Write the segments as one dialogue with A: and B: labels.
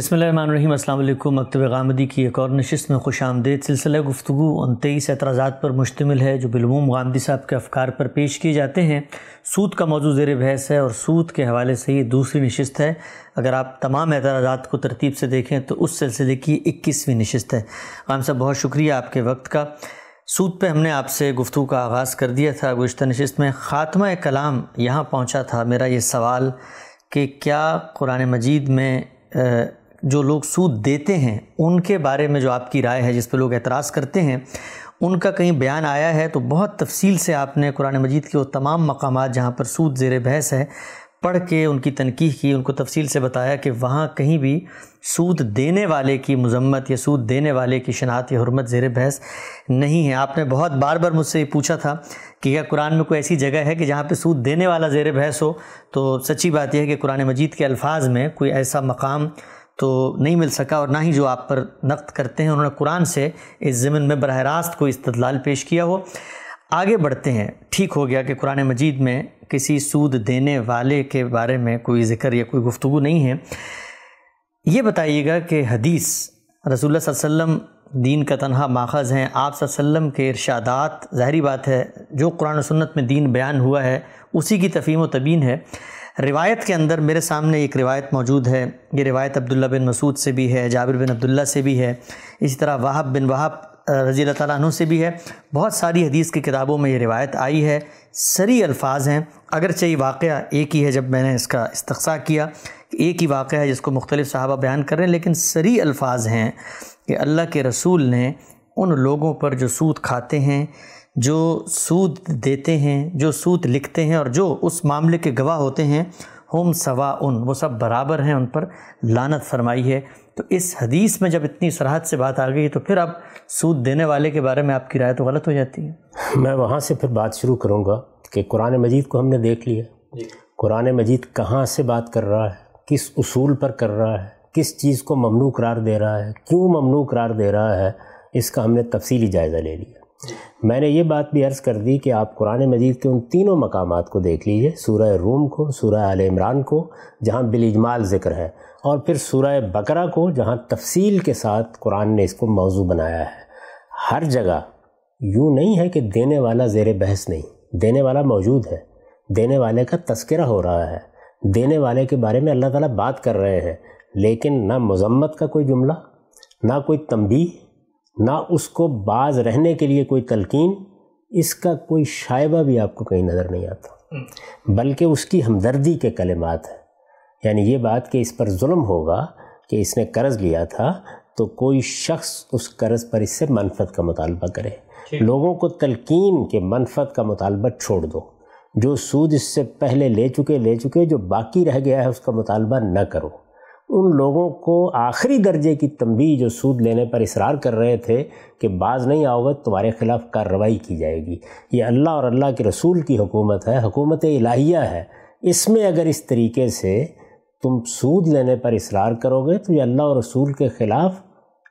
A: بسم اللہ الرحمن الرحیم، السلام علیکم۔ مکتب غامدی کی ایک اور نشست میں خوش آمدید۔ سلسلہ گفتگو ان تیئیس اعتراضات پر مشتمل ہے، جو بالعموم غامدی صاحب کے افکار پر پیش کیے جاتے ہیں۔ سود کا موضوع زیر بحث ہے اور سود کے حوالے سے یہ دوسری نشست ہے۔ اگر آپ تمام اعتراضات کو ترتیب سے دیکھیں تو اس سلسلے کی اکیسویں نشست ہے۔ غام صاحب، بہت شکریہ آپ کے وقت کا۔ سود پہ ہم نے آپ سے گفتگو کا آغاز کر دیا تھا۔ گزشتہ نشست میں خاتمہ کلام یہاں پہنچا تھا۔ میرا یہ سوال کہ کیا قرآن مجید میں جو لوگ سود دیتے ہیں، ان کے بارے میں جو آپ کی رائے ہے، جس پہ لوگ اعتراض کرتے ہیں، ان کا کہیں بیان آیا ہے تو بہت تفصیل سے آپ نے قرآن مجید کے وہ تمام مقامات جہاں پر سود زیر بحث ہے، پڑھ کے ان کی تنقیح کی، ان کو تفصیل سے بتایا کہ وہاں کہیں بھی سود دینے والے کی مذمت یا سود دینے والے کی شناعت یا حرمت زیر بحث نہیں ہے۔ آپ نے بہت بار بار مجھ سے یہ پوچھا تھا کہ کیا قرآن میں کوئی ایسی جگہ ہے کہ جہاں پہ سود دینے والا زیر بحث ہو؟ تو سچی بات یہ ہے کہ قرآن مجید کے الفاظ میں کوئی ایسا مقام تو نہیں مل سکا اور نہ ہی جو آپ پر نقد کرتے ہیں انہوں نے قرآن سے اس ضمن میں براہ راست کوئی استدلال پیش کیا ہو۔ آگے بڑھتے ہیں۔ ٹھیک ہو گیا کہ قرآن مجید میں کسی سود دینے والے کے بارے میں کوئی ذکر یا کوئی گفتگو نہیں ہے۔ یہ بتائیے گا کہ حدیث رسول اللہ صلی اللہ علیہ وسلم دین کا تنہا ماخذ ہیں۔ آپ صلی اللہ علیہ وسلم کے ارشادات، ظاہری بات ہے، جو قرآن و سنت میں دین بیان ہوا ہے، اسی کی تفہیم و تبین ہے۔ روایت کے اندر میرے سامنے ایک روایت موجود ہے۔ یہ روایت عبداللہ بن مسعود سے بھی ہے، جابر بن عبداللہ سے بھی ہے۔ اسی طرح وہب بن وہب رضی اللہ تعالیٰ عنہ سے بھی ہے۔ بہت ساری حدیث کی کتابوں میں یہ روایت آئی ہے۔ سری الفاظ ہیں۔ اگرچہ یہ واقعہ ایک ہی ہے جب میں نے اس کا استقصا کیا ایک ہی واقعہ ہے جس کو مختلف صحابہ بیان کر رہے ہیں، لیکن سری الفاظ ہیں کہ اللہ کے رسول نے ان لوگوں پر جو سود کھاتے ہیں جو سود دیتے ہیں جو سود لکھتے ہیں اور جو اس معاملے کے گواہ ہوتے ہیں ہم سوا ان وہ سب برابر ہیں ان پر لانت فرمائی ہے۔ تو اس حدیث میں جب اتنی سرحد سے بات آ گئی تو پھر اب سود دینے والے کے بارے میں آپ کی رائے تو غلط ہو جاتی ہے۔
B: میں وہاں سے پھر بات شروع کروں گا کہ قرآن مجید کو ہم نے دیکھ لیا۔ جی۔ قرآن مجید کہاں سے بات کر رہا ہے؟ کس اصول پر کر رہا ہے؟ کس چیز کو ممنوع قرار دے رہا ہے؟ کیوں ممنوع قرار دے رہا ہے؟ اس کا ہم نے تفصیلی جائزہ لے لیا۔ میں نے یہ بات بھی عرض کر دی کہ آپ قرآن مجید کے ان تینوں مقامات کو دیکھ لیجیے، سورہ روم کو، سورہ عال عمران کو، جہاں بالاجمال ذکر ہے، اور پھر سورہ بقرہ کو، جہاں تفصیل کے ساتھ قرآن نے اس کو موضوع بنایا ہے۔ ہر جگہ یوں نہیں ہے کہ دینے والا زیر بحث نہیں، دینے والا موجود ہے، دینے والے کا تذکرہ ہو رہا ہے، دینے والے کے بارے میں اللہ تعالیٰ بات کر رہے ہیں، لیکن نہ مذمت کا کوئی جملہ، نہ کوئی تنبیہ نہ اس کو بعض رہنے کے لیے کوئی تلقین اس کا کوئی شائبہ بھی آپ کو کہیں نظر نہیں آتا۔ بلکہ اس کی ہمدردی کے کلمات ہیں۔ یعنی یہ بات کہ اس پر ظلم ہوگا کہ اس نے قرض لیا تھا تو کوئی شخص اس قرض پر اس سے منفت کا مطالبہ کرے۔ لوگوں کو تلقین کے منفت کا مطالبہ چھوڑ دو۔ جو سود اس سے پہلے لے چکے لے چکے جو باقی رہ گیا ہے اس کا مطالبہ نہ کرو۔ ان لوگوں کو آخری درجے کی تنبیہ جو سود لینے پر اصرار کر رہے تھے کہ بعض نہیں آؤ گا تمہارے خلاف کارروائی کی جائے گی۔ یہ اللہ اور اللہ کے رسول کی حکومت ہے، حکومت الہیہ ہے۔ اس میں اگر اس طریقے سے تم سود لینے پر اصرار کرو گے، تو یہ اللہ اور رسول کے خلاف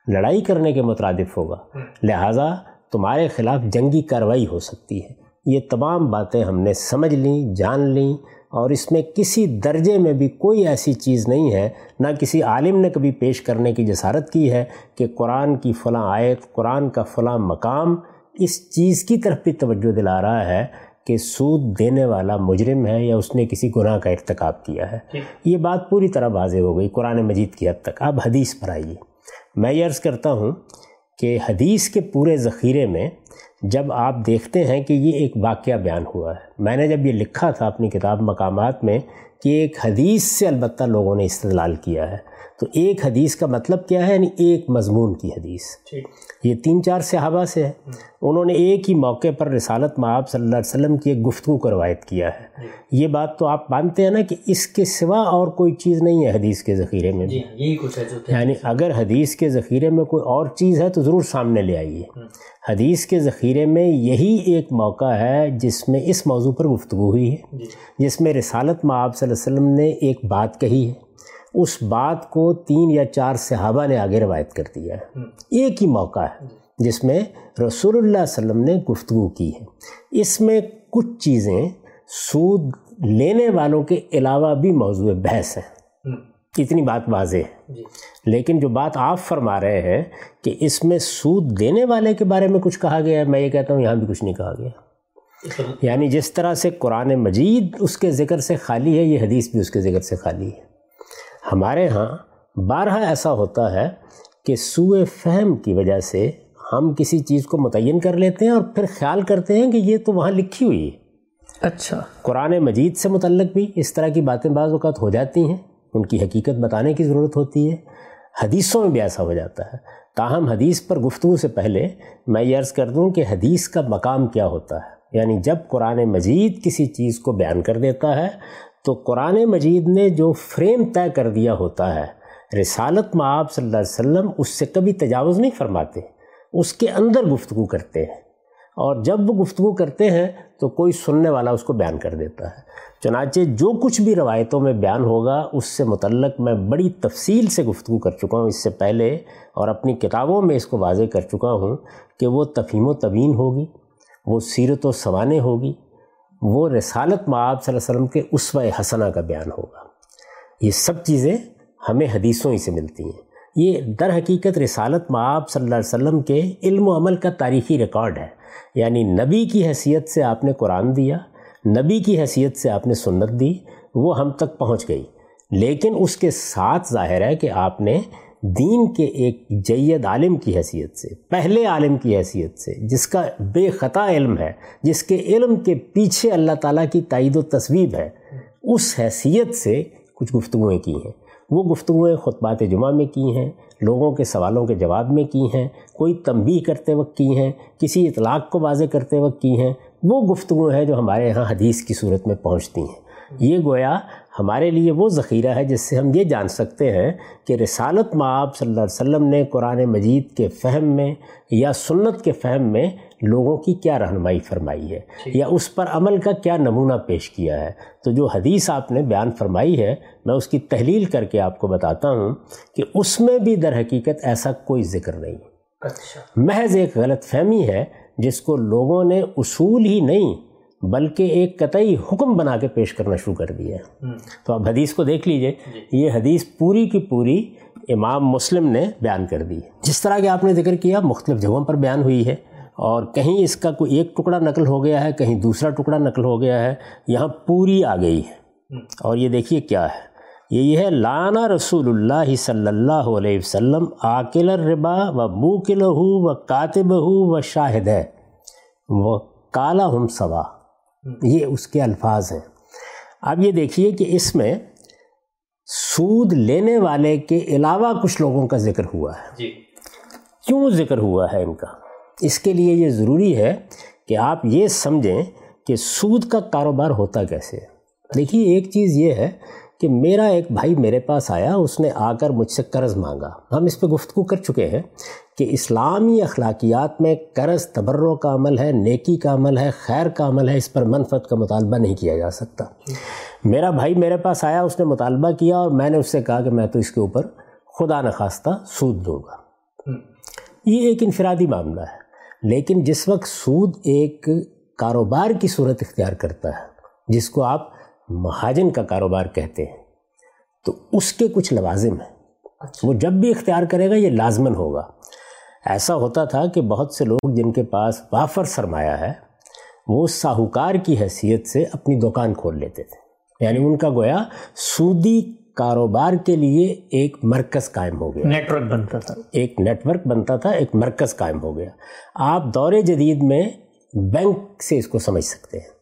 B: لڑائی کرنے کے مترادف ہوگا۔ لہٰذا تمہارے خلاف جنگی کارروائی ہو سکتی ہے۔ یہ تمام باتیں ہم نے سمجھ لیں، جان لیں۔ اور اس میں کسی درجے میں بھی کوئی ایسی چیز نہیں ہے نہ کسی عالم نے کبھی پیش کرنے کی جسارت کی ہے کہ قرآن کی فلاں آیت قرآن کا فلاں مقام اس چیز کی طرف بھی توجہ دلا رہا ہے کہ سود دینے والا مجرم ہے یا اس نے کسی گناہ کا ارتکاب کیا ہے۔ یہ بات پوری طرح واضح ہو گئی قرآن مجید کی حد تک۔ اب حدیث پر آئیے۔ میں یہ عرض کرتا ہوں کہ حدیث کے پورے ذخیرے میں جب آپ دیکھتے ہیں کہ یہ ایک واقعہ بیان ہوا ہے، میں نے جب یہ لکھا تھا اپنی کتاب مقامات میں کہ ایک حدیث سے البتہ لوگوں نے استدلال کیا ہے۔ تو ایک حدیث کا مطلب کیا ہے؟ یعنی ایک مضمون کی حدیث۔ یہ تین چار صحابہ سے ہے انہوں نے ایک ہی موقع پر رسالت معاب صلی اللہ علیہ وسلم کی ایک گفتگو کو روایت کیا ہے۔ یہ بات تو آپ مانتے ہیں نا کہ اس کے سوا اور کوئی چیز نہیں ہے حدیث کے ذخیرے میں۔ بھی جی، یعنی اگر حدیث کے ذخیرے میں کوئی اور چیز ہے تو ضرور سامنے لے آئیے۔ حدیث کے ذخیرے میں یہی ایک موقع ہے جس میں اس موضوع پر گفتگو ہوئی ہے۔ جی۔ جس میں رسالت معاب صلی اللہ علیہ وسلم نے ایک بات کہی ہے۔ اس بات کو تین یا چار صحابہ نے آگے روایت کر دیا ہے۔ ایک ہی موقع ہے جس میں رسول اللہ علیہ وسلم نے گفتگو کی ہے۔ اس میں کچھ چیزیں سود لینے والوں کے علاوہ بھی موضوع بحث ہیں۔ اتنی بات واضح ہے۔ جی۔ لیکن جو بات آپ فرما رہے ہیں کہ اس میں سود دینے والے کے بارے میں کچھ کہا گیا ہے میں یہ کہتا ہوں یہاں بھی کچھ نہیں کہا گیا۔ یعنی جس طرح سے قرآن مجید اس کے ذکر سے خالی ہے یہ حدیث بھی اس کے ذکر سے خالی ہے۔ ہمارے ہاں بارہا ایسا ہوتا ہے کہ سوئے فہم کی وجہ سے ہم کسی چیز کو متعین کر لیتے ہیں اور پھر خیال کرتے ہیں کہ یہ تو وہاں لکھی ہوئی ہے۔
A: اچھا۔
B: قرآن مجید سے متعلق بھی اس طرح کی باتیں بعض اوقات ہو جاتی ہیں ان کی حقیقت بتانے کی ضرورت ہوتی ہے۔ حدیثوں میں بھی ایسا ہو جاتا ہے۔ تاہم حدیث پر گفتگو سے پہلے میں یہ عرض کر دوں کہ حدیث کا مقام کیا ہوتا ہے؟ یعنی جب قرآن مجید کسی چیز کو بیان کر دیتا ہے تو قرآن مجید نے جو فریم طے کر دیا ہوتا ہے، رسالت میں آپ صلی اللہ علیہ وسلم اس سے کبھی تجاوز نہیں فرماتے، اس کے اندر گفتگو کرتے ہیں۔ اور جب وہ گفتگو کرتے ہیں تو کوئی سننے والا اس کو بیان کر دیتا ہے۔ چنانچہ جو کچھ بھی روایتوں میں بیان ہوگا، اس سے متعلق میں بڑی تفصیل سے گفتگو کر چکا ہوں۔ اس سے پہلے اور اپنی کتابوں میں اس کو واضح کر چکا ہوں کہ وہ تفہیم و طوین ہوگی، وہ سیرت و سوانے ہوگی وہ رسالت معاب صلی اللہ علیہ وسلم کے اسوہ حسنہ کا بیان ہوگا۔ یہ سب چیزیں ہمیں حدیثوں ہی سے ملتی ہیں۔ یہ در حقیقت رسالت معاب صلی اللہ علیہ وسلم کے علم و عمل کا تاریخی ریکارڈ ہے۔ یعنی نبی کی حیثیت سے آپ نے قرآن دیا، نبی کی حیثیت سے آپ نے سنت دی، وہ ہم تک پہنچ گئی۔ لیکن اس کے ساتھ ظاہر ہے کہ آپ نے دین کے ایک جید عالم کی حیثیت سے، پہلے عالم کی حیثیت سے، جس کا بے خطا علم ہے، جس کے علم کے پیچھے اللہ تعالیٰ کی تائید و تصویب ہے، اس حیثیت سے کچھ گفتگویں کی ہیں۔ وہ گفتگویں خطبات جمعہ میں کی ہیں، لوگوں کے سوالوں کے جواب میں کی ہیں، کوئی تنبیہ کرتے وقت کی ہیں، کسی اطلاق کو واضح کرتے وقت کی ہیں۔ وہ گفتگو ہیں جو ہمارے یہاں حدیث کی صورت میں پہنچتی ہیں۔ یہ گویا ہمارے لیے وہ ذخیرہ ہے جس سے ہم یہ جان سکتے ہیں کہ رسالت معاب صلی اللہ علیہ وسلم نے قرآن مجید کے فہم میں یا سنت کے فہم میں لوگوں کی کیا رہنمائی فرمائی ہے یا اس پر عمل کا کیا نمونہ پیش کیا ہے۔ تو جو حدیث آپ نے بیان فرمائی ہے میں اس کی تحلیل کر کے آپ کو بتاتا ہوں کہ اس میں بھی در حقیقت ایسا کوئی ذکر نہیں اچھا۔ محض ایک غلط فہمی ہے جس کو لوگوں نے اصول ہی نہیں بلکہ ایک قطعی حکم بنا کے پیش کرنا شروع کر دیا ہے۔ تو آپ حدیث کو دیکھ لیجیے۔ جی۔ یہ حدیث پوری کی پوری امام مسلم نے بیان کر دی۔ جس طرح کہ آپ نے ذکر کیا مختلف جگہوں پر بیان ہوئی ہے۔ اور کہیں اس کا کوئی ایک ٹکڑا نقل ہو گیا ہے کہیں دوسرا ٹکڑا نقل ہو گیا ہے یہاں پوری آ گئی ہے۔ اور یہ دیکھیے کیا ہے۔ یہ یہ ہے لانا رسول اللہ صلی اللہ علیہ وسلم آکل الربا و موکل ہو و کاتب ہو و شاہد ہے وہ کالا ہم سوا۔ یہ اس کے الفاظ ہیں۔ اب یہ دیکھیے کہ اس میں سود لینے والے کے علاوہ کچھ لوگوں کا ذکر ہوا ہے۔ جی۔ کیوں ذکر ہوا ہے ان کا؟ اس کے لیے یہ ضروری ہے کہ آپ یہ سمجھیں کہ سود کا کاروبار ہوتا کیسے دیکھیے ایک چیز یہ ہے کہ میرا ایک بھائی میرے پاس آیا، اس نے آ کر مجھ سے قرض مانگا۔ ہم اس پہ گفتگو کر چکے ہیں کہ اسلامی اخلاقیات میں قرض تبروں کا عمل ہے، نیکی کا عمل ہے، خیر کا عمل ہے، اس پر منفت کا مطالبہ نہیں کیا جا سکتا۔ میرا بھائی میرے پاس آیا، اس نے مطالبہ کیا اور میں نے اس سے کہا کہ میں تو اس کے اوپر خدا نخواستہ سود دوں گا۔ یہ ایک انفرادی معاملہ ہے، لیکن جس وقت سود ایک کاروبار کی صورت اختیار کرتا ہے، جس کو آپ مہاجن کا کاروبار کہتے ہیں تو اس کے کچھ لوازم ہیں۔ اچھا۔ وہ جب بھی اختیار کرے گا یہ لازمن ہوگا۔ ایسا ہوتا تھا کہ بہت سے لوگ جن کے پاس وافر سرمایہ ہے وہ ساہوکار کی حیثیت سے اپنی دکان کھول لیتے تھے۔ یعنی ان کا گویا سودی کاروبار کے لیے ایک مرکز قائم ہو گیا۔
A: نیٹ ورک بنتا تھا۔
B: ایک نیٹ ورک بنتا تھا ایک مرکز قائم ہو گیا۔ آپ دور جدید میں بینک سے اس کو سمجھ سکتے ہیں۔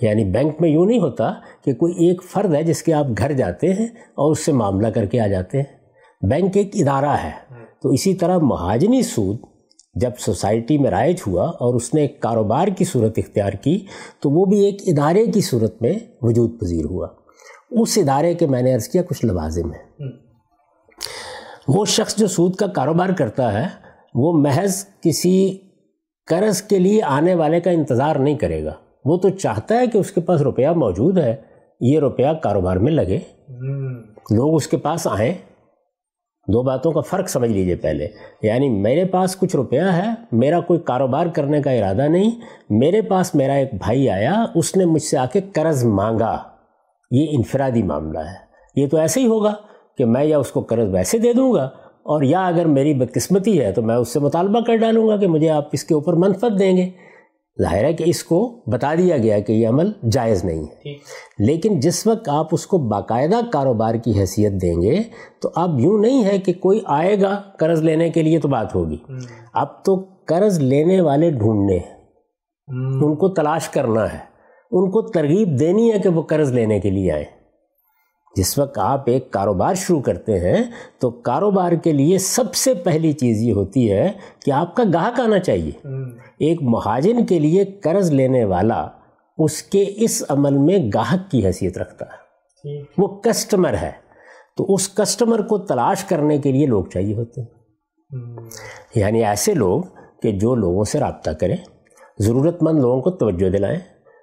B: یعنی بینک میں یوں نہیں ہوتا کہ کوئی ایک فرد ہے جس کے آپ گھر جاتے ہیں اور اس سے معاملہ کر کے آ جاتے ہیں۔ بینک ایک ادارہ ہے۔ تو اسی طرح مہاجنی سود جب سوسائٹی میں رائج ہوا اور اس نے ایک کاروبار کی صورت اختیار کی، تو وہ بھی ایک ادارے کی صورت میں وجود پذیر ہوا۔ اس ادارے کے میں نے عرض کیا کچھ لوازم ہیں۔ وہ شخص جو سود کا کاروبار کرتا ہے، وہ محض کسی قرض کے لیے آنے والے کا انتظار نہیں کرے گا۔ وہ تو چاہتا ہے کہ اس کے پاس روپیہ موجود ہے یہ روپیہ کاروبار میں لگے۔ لوگ اس کے پاس آئیں۔ دو باتوں کا فرق سمجھ لیجیے پہلے۔ یعنی میرے پاس کچھ روپیہ ہے میرا کوئی کاروبار کرنے کا ارادہ نہیں میرے پاس میرا ایک بھائی آیا اس نے مجھ سے آ کے قرض مانگا۔ یہ انفرادی معاملہ ہے۔ یہ تو ایسے ہی ہوگا کہ میں یا اس کو قرض ویسے دے دوں گا اور یا اگر میری بدقسمتی ہے تو میں اس سے مطالبہ کر ڈالوں گا کہ مجھے آپ اس کے اوپر منفت دیں گے۔ ظاہر ہے کہ اس کو بتا دیا گیا کہ یہ عمل جائز نہیں ہے۔ لیکن جس وقت آپ اس کو باقاعدہ کاروبار کی حیثیت دیں گے تو اب یوں نہیں ہے کہ کوئی آئے گا قرض لینے کے لیے تو بات ہوگی۔ اب تو قرض لینے والے ڈھونڈنے ہیں۔ ان کو تلاش کرنا ہے۔ ان کو ترغیب دینی ہے کہ وہ قرض لینے کے لیے آئیں جس وقت آپ ایک کاروبار شروع کرتے ہیں تو کاروبار کے لیے سب سے پہلی چیز یہ ہوتی ہے کہ آپ کا گاہک آنا چاہیے۔ ایک مہاجن کے لیے قرض لینے والا اس کے اس عمل میں گاہک کی حیثیت رکھتا ہے۔ وہ کسٹمر ہے۔ تو اس کسٹمر کو تلاش کرنے کے لیے لوگ چاہیے ہوتے ہیں۔ یعنی ایسے لوگ کہ جو لوگوں سے رابطہ کریں ضرورت مند لوگوں کو توجہ دلائیں۔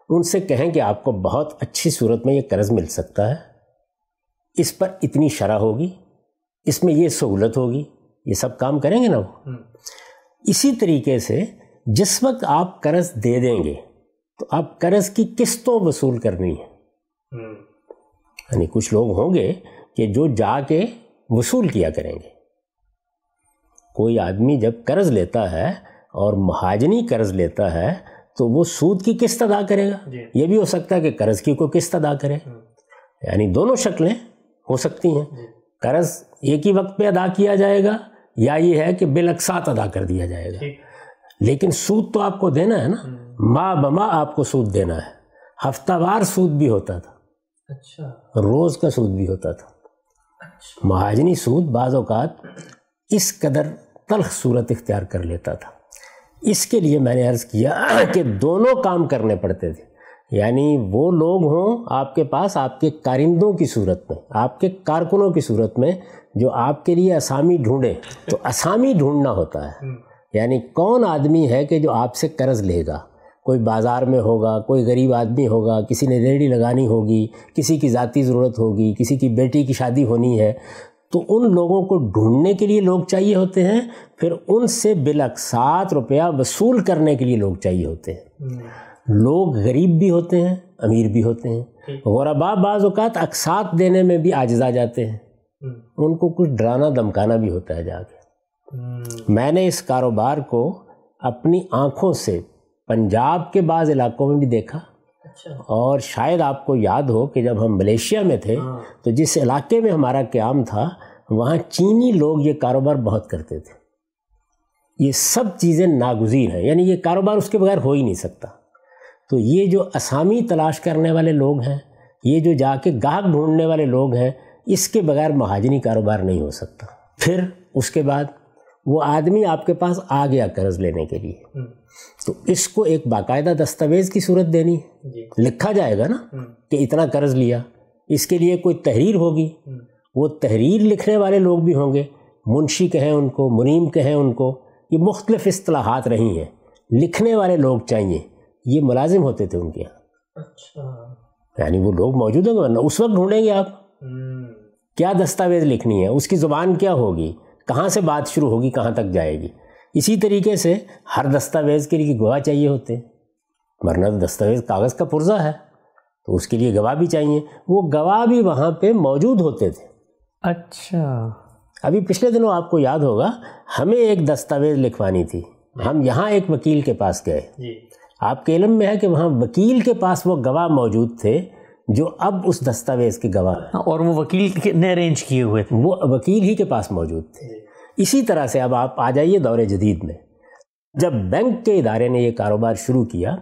B: ان سے کہیں کہ آپ کو بہت اچھی صورت میں یہ قرض مل سکتا ہے۔ اس پر اتنی شرح ہوگی۔ اس میں یہ سہولت ہوگی۔ یہ سب کام کریں گے نا وہ۔ اسی طریقے سے جس وقت آپ قرض دے دیں گے تو آپ قرض کی قسطوں وصول کرنی ہے۔ یعنی کچھ لوگ ہوں گے کہ جو جا کے وصول کیا کریں گے۔ کوئی آدمی جب قرض لیتا ہے اور مہاجنی قرض لیتا ہے تو وہ سود کی قسط ادا کرے گا۔ جی۔ یہ بھی ہو سکتا ہے کہ قرض کی کوئی قسط ادا کرے۔ یعنی دونوں شکلیں ہو سکتی ہیں۔ جی۔ قرض ایک ہی وقت پہ ادا کیا جائے گا یا یہ ہے کہ بالاقساط ادا کر دیا جائے گا۔ لیکن سود تو آپ کو دینا ہے نا؟ ماں بما آپ کو سود دینا ہے۔ ہفتہ وار سود بھی ہوتا تھا۔ اچھا۔ روز کا سود بھی ہوتا تھا۔ اچھا۔ مہاجنی سود بعض اوقات اس قدر تلخ صورت اختیار کر لیتا تھا۔ اس کے لیے میں نے عرض کیا کہ دونوں کام کرنے پڑتے تھے۔ یعنی وہ لوگ ہوں آپ کے پاس آپ کے کارندوں کی صورت میں آپ کے کارکنوں کی صورت میں جو آپ کے لیے اسامی ڈھونڈیں۔ تو اسامی ڈھونڈنا ہوتا ہے۔ یعنی کون آدمی ہے کہ جو آپ سے قرض لے گا؟ کوئی بازار میں ہوگا کوئی غریب آدمی ہوگا کسی نے ریڑھی لگانی ہوگی کسی کی ذاتی ضرورت ہوگی کسی کی بیٹی کی شادی ہونی ہے تو ان لوگوں کو ڈھونڈنے کے لیے لوگ چاہیے ہوتے ہیں پھر ان سے بالاقساط روپیہ وصول کرنے کے لیے لوگ چاہیے ہوتے ہیں۔ لوگ غریب بھی ہوتے ہیں امیر بھی ہوتے ہیں۔ غربا بعض اوقات اقساط دینے میں بھی آجزا جاتے ہیں۔ ان کو کچھ ڈرانا دمکانا بھی ہوتا ہے جا کے۔ میں نے اس کاروبار کو اپنی آنکھوں سے پنجاب کے بعض علاقوں میں بھی دیکھا اچھا۔ اور شاید آپ کو یاد ہو کہ جب ہم ملیشیا میں تھے ہاں۔ تو جس علاقے میں ہمارا قیام تھا وہاں چینی لوگ یہ کاروبار بہت کرتے تھے یہ سب چیزیں ناگزیر ہیں یعنی یہ کاروبار اس کے بغیر ہو ہی نہیں سکتا تو یہ جو اسامی تلاش کرنے والے لوگ ہیں یہ جو جا کے گاہک ڈھونڈنے والے لوگ ہیں اس کے بغیر مہاجنی کاروبار نہیں ہو سکتا پھر اس کے بعد وہ آدمی آپ کے پاس آ گیا قرض لینے کے لیے۔ تو اس کو ایک باقاعدہ دستاویز کی صورت دینی۔ ہے جی۔ لکھا جائے گا نا کہ اتنا قرض لیا۔ اس کے لیے کوئی تحریر ہوگی۔ وہ تحریر لکھنے والے لوگ بھی ہوں گے۔ منشی کہیں ان کو منیم کہیں ان کو۔ یہ مختلف اصطلاحات رہی ہیں۔ لکھنے والے لوگ چاہیے۔ یہ ملازم ہوتے تھے ان کے یہاں۔ اچھا۔ یعنی وہ لوگ موجود ہوں گے۔ ورنہ اس وقت ڈھونڈیں گے آپ۔ کیا دستاویز لکھنی ہے؟ اس کی زبان کیا ہوگی؟ کہاں سے بات شروع ہوگی کہاں تک جائے گی؟ اسی طریقے سے ہر دستاویز کے لیے گواہ چاہیے ہوتے ہیں۔ ورنہ دستاویز کاغذ کا پرزہ ہے تو اس کے لیے گواہ بھی چاہیے۔ وہ گواہ بھی وہاں پہ موجود ہوتے تھے۔
A: اچھا۔
B: ابھی پچھلے دنوں آپ کو یاد ہوگا ہمیں ایک دستاویز لکھوانی تھی۔ ہم یہاں ایک وکیل کے پاس گئے۔ جی۔ آپ کے علم میں ہے کہ وہاں وکیل کے پاس وہ گواہ موجود تھے۔ جو اب اس دستاویز کے گواہ
A: ہاں، اور وہ وکیل نے ارینج کیے ہوئے تھے۔
B: وہ وکیل ہی کے پاس موجود تھے۔ اسی طرح سے اب آپ آ جائیے دور جدید میں۔ جب بینک کے ادارے نے یہ کاروبار شروع کیا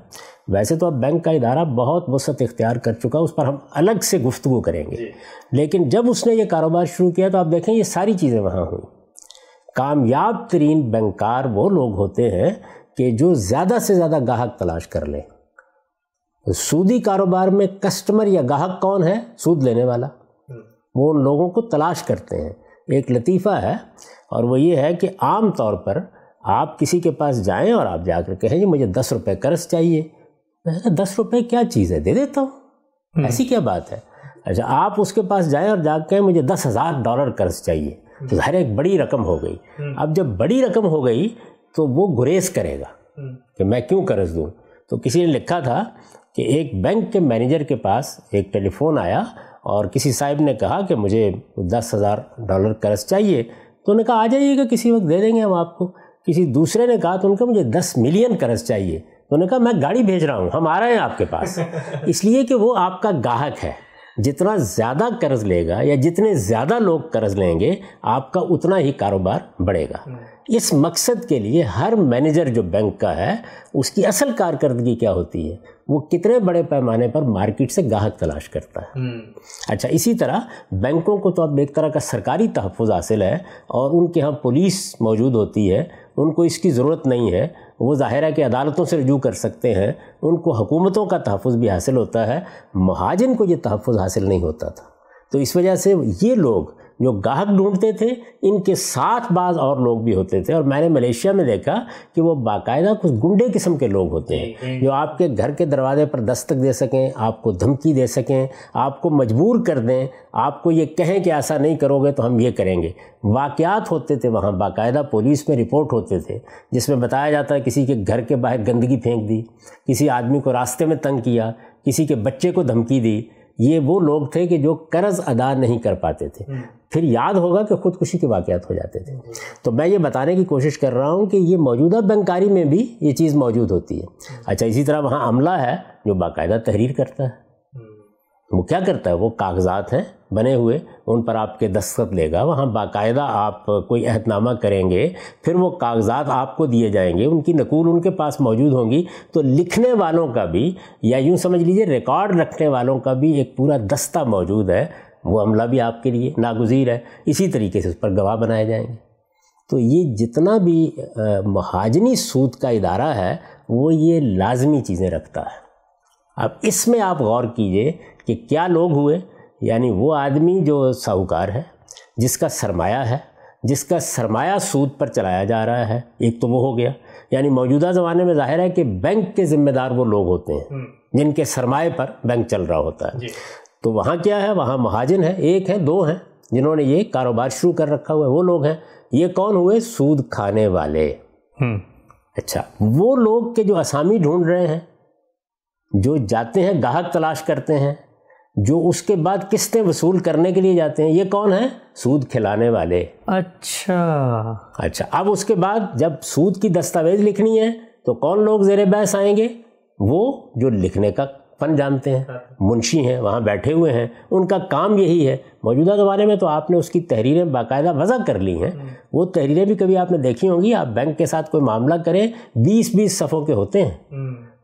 B: ویسے تو اب بینک کا ادارہ بہت وسعت اختیار کر چکا اس پر ہم الگ سے گفتگو کریں گے۔ جی۔ لیکن جب اس نے یہ کاروبار شروع کیا تو آپ دیکھیں یہ ساری چیزیں وہاں ہوئیں۔ کامیاب ترین بینکار وہ لوگ ہوتے ہیں کہ جو زیادہ سے زیادہ گاہک تلاش کر لیں۔ سودی کاروبار میں کسٹمر یا گاہک کون ہے؟ سود لینے والا۔ وہ ان لوگوں کو تلاش کرتے ہیں۔ ایک لطیفہ ہے اور وہ یہ ہے کہ عام طور پر آپ کسی کے پاس جائیں اور آپ جا کر کہیں جی مجھے دس روپے قرض چاہیے۔ دس روپے کیا چیز ہے؟ دے دیتا ہوں۔ ایسی کیا بات ہے؟ اچھا آپ اس کے پاس جائیں اور جا کے مجھے دس ہزار ڈالر قرض چاہیے۔ تو ظاہر ایک بڑی رقم ہو گئی۔ اب جب بڑی رقم ہو گئی تو وہ گریز کرے گا کہ میں کیوں قرض دوں؟ تو کسی نے لکھا تھا کہ ایک بینک کے مینیجر کے پاس ایک ٹیلی فون آیا اور کسی صاحب نے کہا کہ مجھے دس ہزار ڈالر قرض چاہیے۔ تو انہوں نے کہا آ جائیے گا کسی وقت دے دیں گے ہم آپ کو۔ کسی دوسرے نے کہا تو ان کا مجھے دس ملین قرض چاہیے۔ تو انہوں نے کہا میں گاڑی بھیج رہا ہوں ہم آ رہے ہیں آپ کے پاس۔ اس لیے کہ وہ آپ کا گاہک ہے۔ جتنا زیادہ قرض لے گا یا جتنے زیادہ لوگ قرض لیں گے آپ کا اتنا ہی کاروبار بڑھے گا۔ اس مقصد کے لیے ہر مینیجر جو بینک کا ہے اس کی اصل کارکردگی کیا ہوتی ہے؟ وہ کتنے بڑے پیمانے پر مارکیٹ سے گاہک تلاش کرتا ہے۔ اچھا اسی طرح بینکوں کو تو اب ایک طرح کا سرکاری تحفظ حاصل ہے اور ان کے ہاں پولیس موجود ہوتی ہے ان کو اس کی ضرورت نہیں ہے وہ ظاہر ہے کہ عدالتوں سے رجوع کر سکتے ہیں ان کو حکومتوں کا تحفظ بھی حاصل ہوتا ہے مہاجن کو یہ تحفظ حاصل نہیں ہوتا تھا۔ تو اس وجہ سے یہ لوگ جو گاہک ڈھونڈتے تھے ان کے ساتھ بعض اور لوگ بھی ہوتے تھے۔ اور میں نے ملیشیا میں دیکھا کہ وہ باقاعدہ کچھ گنڈے قسم کے لوگ ہوتے ہیں جو آپ کے گھر کے دروازے پر دستک دے سکیں آپ کو دھمکی دے سکیں آپ کو مجبور کر دیں آپ کو یہ کہیں کہ ایسا نہیں کرو گے تو ہم یہ کریں گے۔ واقعات ہوتے تھے وہاں باقاعدہ پولیس میں رپورٹ ہوتے تھے جس میں بتایا جاتا ہے کسی کے گھر کے باہر گندگی پھینک دی کسی آدمی کو راستے میں تنگ کیا کسی کے بچے کو دھمکی دی۔ یہ وہ لوگ تھے کہ جو قرض ادا نہیں کر پاتے تھے۔ پھر یاد ہوگا کہ خودکشی کے واقعات ہو جاتے تھے۔ تو میں یہ بتانے کی کوشش کر رہا ہوں کہ یہ موجودہ بینکاری میں بھی یہ چیز موجود ہوتی ہے۔ اچھا اسی طرح وہاں عملہ ہے جو باقاعدہ تحریر کرتا ہے۔ وہ کیا کرتا ہے؟ وہ کاغذات ہیں بنے ہوئے، ان پر آپ کے دستخط لے گا، وہاں باقاعدہ آپ کوئی عہد نامہ کریں گے، پھر وہ کاغذات آپ کو دیے جائیں گے، ان کی نقول ان کے پاس موجود ہوں گی۔ تو لکھنے والوں کا بھی، یا یوں سمجھ لیجیے، ریکارڈ رکھنے والوں کا بھی ایک پورا دستہ موجود ہے۔ وہ عملہ بھی آپ کے لیے ناگزیر ہے۔ اسی طریقے سے اس پر گواہ بنائے جائیں گے۔ تو یہ جتنا بھی مہاجنی سود کا ادارہ ہے، وہ یہ لازمی چیزیں رکھتا ہے۔ اب اس میں آپ غور کیجیے کہ کیا لوگ ہوئے؟ یعنی وہ آدمی جو ساہوکار ہے جس کا سرمایہ ہے جس کا سرمایہ سود پر چلایا جا رہا ہے ایک تو وہ ہو گیا۔ یعنی موجودہ زمانے میں ظاہر ہے کہ بینک کے ذمہ دار وہ لوگ ہوتے ہیں جن کے سرمایہ پر بینک چل رہا ہوتا ہے۔ جی۔ تو وہاں کیا ہے؟ وہاں مہاجن ہے ایک ہے دو ہیں۔ جنہوں نے یہ کاروبار شروع کر رکھا ہوا ہے وہ لوگ ہیں۔ یہ کون ہوئے؟ سود کھانے والے۔ اچھا وہ لوگ کے جو اسامی ڈھونڈ رہے ہیں جو جاتے ہیں گاہک تلاش کرتے ہیں جو اس کے بعد قسطیں وصول کرنے کے لیے جاتے ہیں یہ کون ہیں؟ سود کھلانے والے۔
A: اچھا۔
B: اچھا اب اس کے بعد جب سود کی دستاویز لکھنی ہے تو کون لوگ زیر بحث آئیں گے؟ وہ جو لکھنے کا فن جانتے ہیں منشی ہیں وہاں بیٹھے ہوئے ہیں۔ ان کا کام یہی ہے۔ موجودہ زمانے میں تو آپ نے اس کی تحریریں باقاعدہ وضع کر لی ہیں۔ وہ تحریریں بھی کبھی آپ نے دیکھی ہوں گی۔ آپ بینک کے ساتھ کوئی معاملہ کریں بیس بیس صفوں کے ہوتے ہیں۔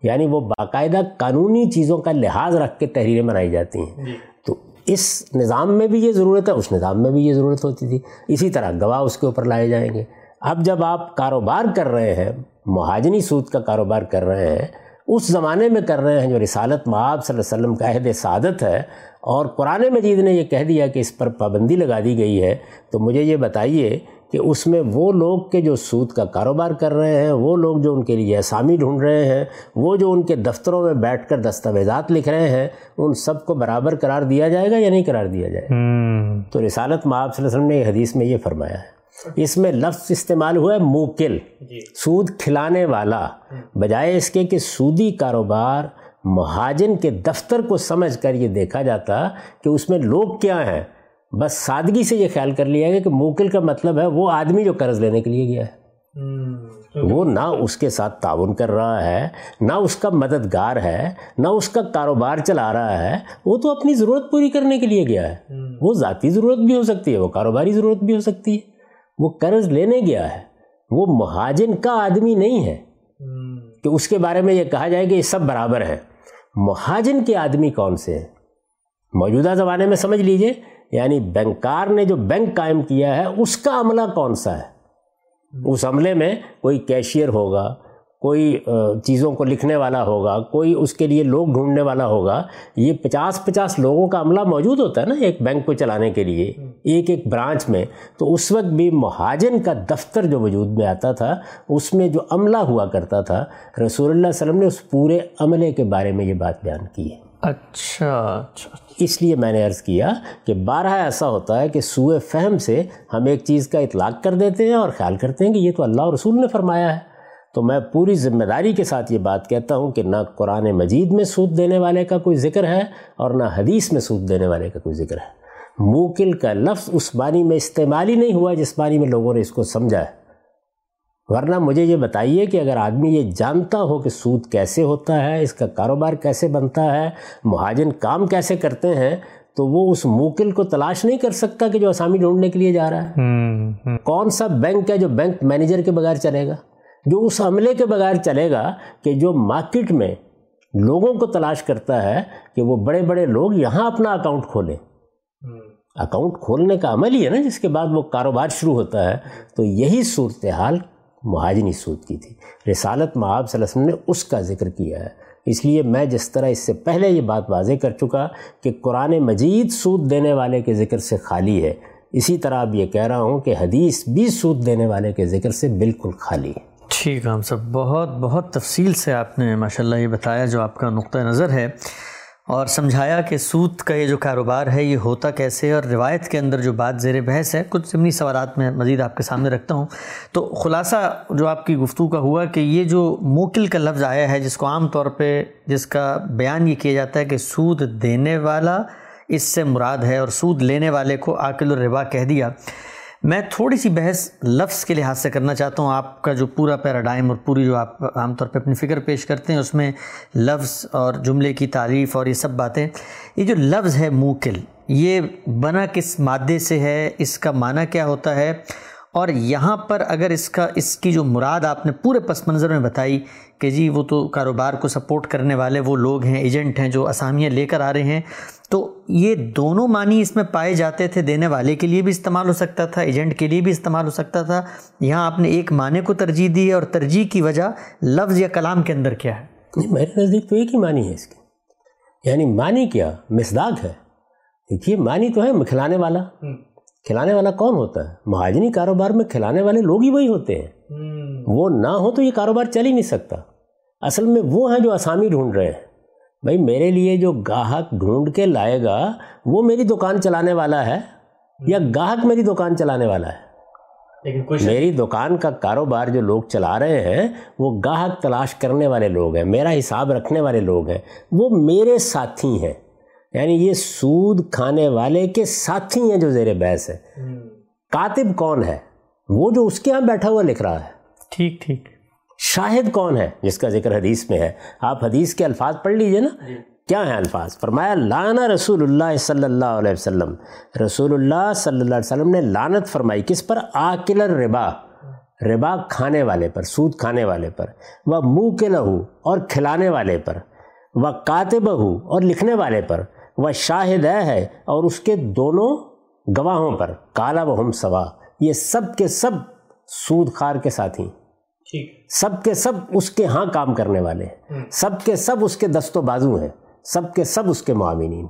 B: یعنی وہ باقاعدہ قانونی چیزوں کا لحاظ رکھ کے تحریریں بنائی جاتی ہیں۔ جی۔ تو اس نظام میں بھی یہ ضرورت ہے اس نظام میں بھی یہ ضرورت ہوتی تھی۔ اسی طرح گواہ اس کے اوپر لائے جائیں گے۔ اب جب آپ کاروبار کر رہے ہیں مہاجنی سود کا کاروبار کر رہے ہیں اس زمانے میں کر رہے ہیں جو رسالت معاب صلی اللہ علیہ وسلم کا عہد سعادت ہے اور قرآن مجید نے یہ کہہ دیا کہ اس پر پابندی لگا دی گئی ہے تو مجھے یہ بتائیے کہ اس میں وہ لوگ کے جو سود کا کاروبار کر رہے ہیں وہ لوگ جو ان کے لیے اسامی ڈھونڈ رہے ہیں وہ جو ان کے دفتروں میں بیٹھ کر دستاویزات لکھ رہے ہیں ان سب کو برابر قرار دیا جائے گا یا نہیں قرار دیا جائے گا؟ تو رسالت معاب صلی اللہ علیہ وسلم نے حدیث میں یہ فرمایا ہے۔ اس میں لفظ استعمال ہوا ہے موکل جی۔ سود کھلانے والا۔ بجائے اس کے کہ سودی کاروبار مہاجن کے دفتر کو سمجھ کر یہ دیکھا جاتا کہ اس میں لوگ کیا ہیں۔ بس سادگی سے یہ خیال کر لیا گیا کہ موکل کا مطلب ہے وہ آدمی جو قرض لینے کے لیے گیا ہے۔ وہ نہ اس کے ساتھ تعاون کر رہا ہے نہ اس کا مددگار ہے نہ اس کا کاروبار چلا رہا ہے۔ وہ تو اپنی ضرورت پوری کرنے کے لیے گیا ہے۔ وہ ذاتی ضرورت بھی ہو سکتی ہے وہ کاروباری ضرورت بھی ہو سکتی ہے۔ وہ قرض لینے گیا ہے۔ وہ مہاجن کا آدمی نہیں ہے۔ کہ اس کے بارے میں یہ کہا جائے کہ یہ سب برابر ہیں۔ مہاجن کے آدمی کون سے ہیں؟ موجودہ زمانے میں سمجھ لیجیے یعنی بینکار نے جو بینک قائم کیا ہے، اس کا عملہ کون سا ہے؟ اس عملے میں کوئی کیشیئر ہوگا، کوئی چیزوں کو لکھنے والا ہوگا، کوئی اس کے لیے لوگ ڈھونڈنے والا ہوگا، یہ پچاس پچاس لوگوں کا عملہ موجود ہوتا ہے نا ایک بینک کو چلانے کے لیے، ایک ایک برانچ میں، تو اس وقت بھی مہاجن کا دفتر جو وجود میں آتا تھا، اس میں جو عملہ ہوا کرتا تھا، رسول اللہ علیہ وسلم نے اس پورے عملے کے بارے میں یہ بات بیان کی ہے۔
A: اچھا اچھا
B: اس لیے میں نے عرض کیا کہ بارہ ایسا ہوتا ہے کہ سوئے فہم سے ہم ایک چیز کا اطلاق کر دیتے ہیں اور خیال کرتے ہیں کہ یہ تو اللہ اور رسول نے فرمایا ہے۔ تو میں پوری ذمہ داری کے ساتھ یہ بات کہتا ہوں کہ نہ قرآن مجید میں سود دینے والے کا کوئی ذکر ہے اور نہ حدیث میں سود دینے والے کا کوئی ذکر ہے۔ موکل کا لفظ اس بانی میں استعمال ہی نہیں ہوا جس بانی میں لوگوں نے اس کو سمجھا ہے۔ ورنہ مجھے یہ بتائیے کہ اگر آدمی یہ جانتا ہو کہ سود کیسے ہوتا ہے اس کا کاروبار کیسے بنتا ہے مہاجن کام کیسے کرتے ہیں تو وہ اس موکل کو تلاش نہیں کر سکتا کہ جو اسامی ڈھونڈنے کے لیے جا رہا ہے۔ کون سا بینک ہے جو بینک مینیجر کے بغیر چلے گا؟ جو اس عملے کے بغیر چلے گا کہ جو مارکیٹ میں لوگوں کو تلاش کرتا ہے کہ وہ بڑے بڑے لوگ یہاں اپنا اکاؤنٹ کھولیں۔ اکاؤنٹ کھولنے کا عمل ہی ہے نا جس کے بعد وہ کاروبار شروع ہوتا ہے۔ تو یہی صورتحال مہاجنی سود کی تھی۔ رسالت معاب صلی اللہ علیہ وسلم نے اس کا ذکر کیا ہے۔ اس لیے میں جس طرح اس سے پہلے یہ بات واضح کر چکا کہ قرآن مجید سود دینے والے کے ذکر سے خالی ہے، اسی طرح اب یہ کہہ رہا ہوں کہ حدیث بھی سود دینے والے کے ذکر سے بالکل خالی ہے۔
A: ٹھیک ہے ہم سب، بہت بہت تفصیل سے آپ نے ماشاءاللہ یہ بتایا جو آپ کا نقطہ نظر ہے۔ اور سمجھایا کہ سود کا یہ جو کاروبار ہے، یہ ہوتا کیسے؟ اور روایت کے اندر جو بات زیر بحث ہے، کچھ ضمنی سوالات میں مزید آپ کے سامنے رکھتا ہوں۔ تو خلاصہ جو آپ کی گفتگو کا ہوا کہ یہ جو موکل کا لفظ آیا ہے، جس کو عام طور پہ جس کا بیان یہ کیا جاتا ہے کہ سود دینے والا اس سے مراد ہے اور سود لینے والے کو عاقل الربا کہہ دیا۔ میں تھوڑی سی بحث لفظ کے لحاظ سے کرنا چاہتا ہوں۔ آپ کا جو پورا پیراڈائم اور پوری جو آپ عام طور پہ اپنی فکر پیش کرتے ہیں، اس میں لفظ اور جملے کی تعریف اور یہ سب باتیں۔ یہ جو لفظ ہے موکل، یہ بنا کس مادے سے ہے، اس کا معنی کیا ہوتا ہے؟ اور یہاں پر اگر اس کا، اس کی جو مراد آپ نے پورے پس منظر میں بتائی کہ جی وہ تو کاروبار کو سپورٹ کرنے والے وہ لوگ ہیں ایجنٹ ہیں جو اسامیاں لے کر آ رہے ہیں۔ تو یہ دونوں معنی اس میں پائے جاتے تھے دینے والے کے لیے بھی استعمال ہو سکتا تھا ایجنٹ کے لیے بھی استعمال ہو سکتا تھا۔ یہاں آپ نے ایک معنی کو ترجیح دی ہے اور ترجیح کی وجہ لفظ یا کلام کے اندر کیا ہے؟
B: نہیں میرے نزدیک تو ایک ہی معنی ہے اس کی۔ یعنی معنی کیا؟ مزداق ہے۔ دیکھیے معنی تو ہے کھلانے والا۔ کھلانے والا کون ہوتا ہے؟ مہاجنی کاروبار میں کھلانے والے لوگ ہی وہی ہوتے ہیں۔ وہ نہ ہو تو یہ کاروبار چل ہی نہیں سکتا۔ اصل میں وہ ہیں جو آسامی ڈھونڈ رہے ہیں۔ بھائی میرے لیے جو گاہک ڈھونڈ کے لائے گا وہ میری دکان چلانے والا ہے یا گاہک میری دکان چلانے والا ہے؟ میری دکان کا کاروبار جو لوگ چلا رہے ہیں وہ گاہک تلاش کرنے والے لوگ ہیں میرا حساب رکھنے والے لوگ ہیں۔ وہ میرے ساتھی ہیں۔ یعنی یہ سود کھانے والے کے ساتھی ہیں جو زیر بحث ہے کاتب کون ہے؟ وہ جو اس کے ہاں بیٹھا ہوا لکھ رہا ہے۔
A: ٹھیک ٹھیک۔
B: شاہد کون ہے؟ جس کا ذکر حدیث میں ہے۔ آپ حدیث کے الفاظ پڑھ لیجیے نا۔ جی۔ کیا ہیں الفاظ؟ فرمایا لانا رسول اللہ صلی اللہ علیہ وسلم۔ رسول اللہ صلی اللہ علیہ وسلم نے لانت فرمائی۔ کس پر؟ آکل ربا ربا کھانے والے پر سود کھانے والے پر۔ وہ منہ کے لہو اور کھلانے والے پر۔ وہ کاتب ہو اور لکھنے والے پر۔ وہ شاہد ہے اور اس کے دونوں گواہوں پر کالا و ہم سوا یہ سب کے سب سود خار کے ساتھی سب کے سب اس کے ہاں کام کرنے والے ہیں۔ سب کے سب اس کے دست و بازو ہیں۔ سب کے سب اس کے معاملین ہیں۔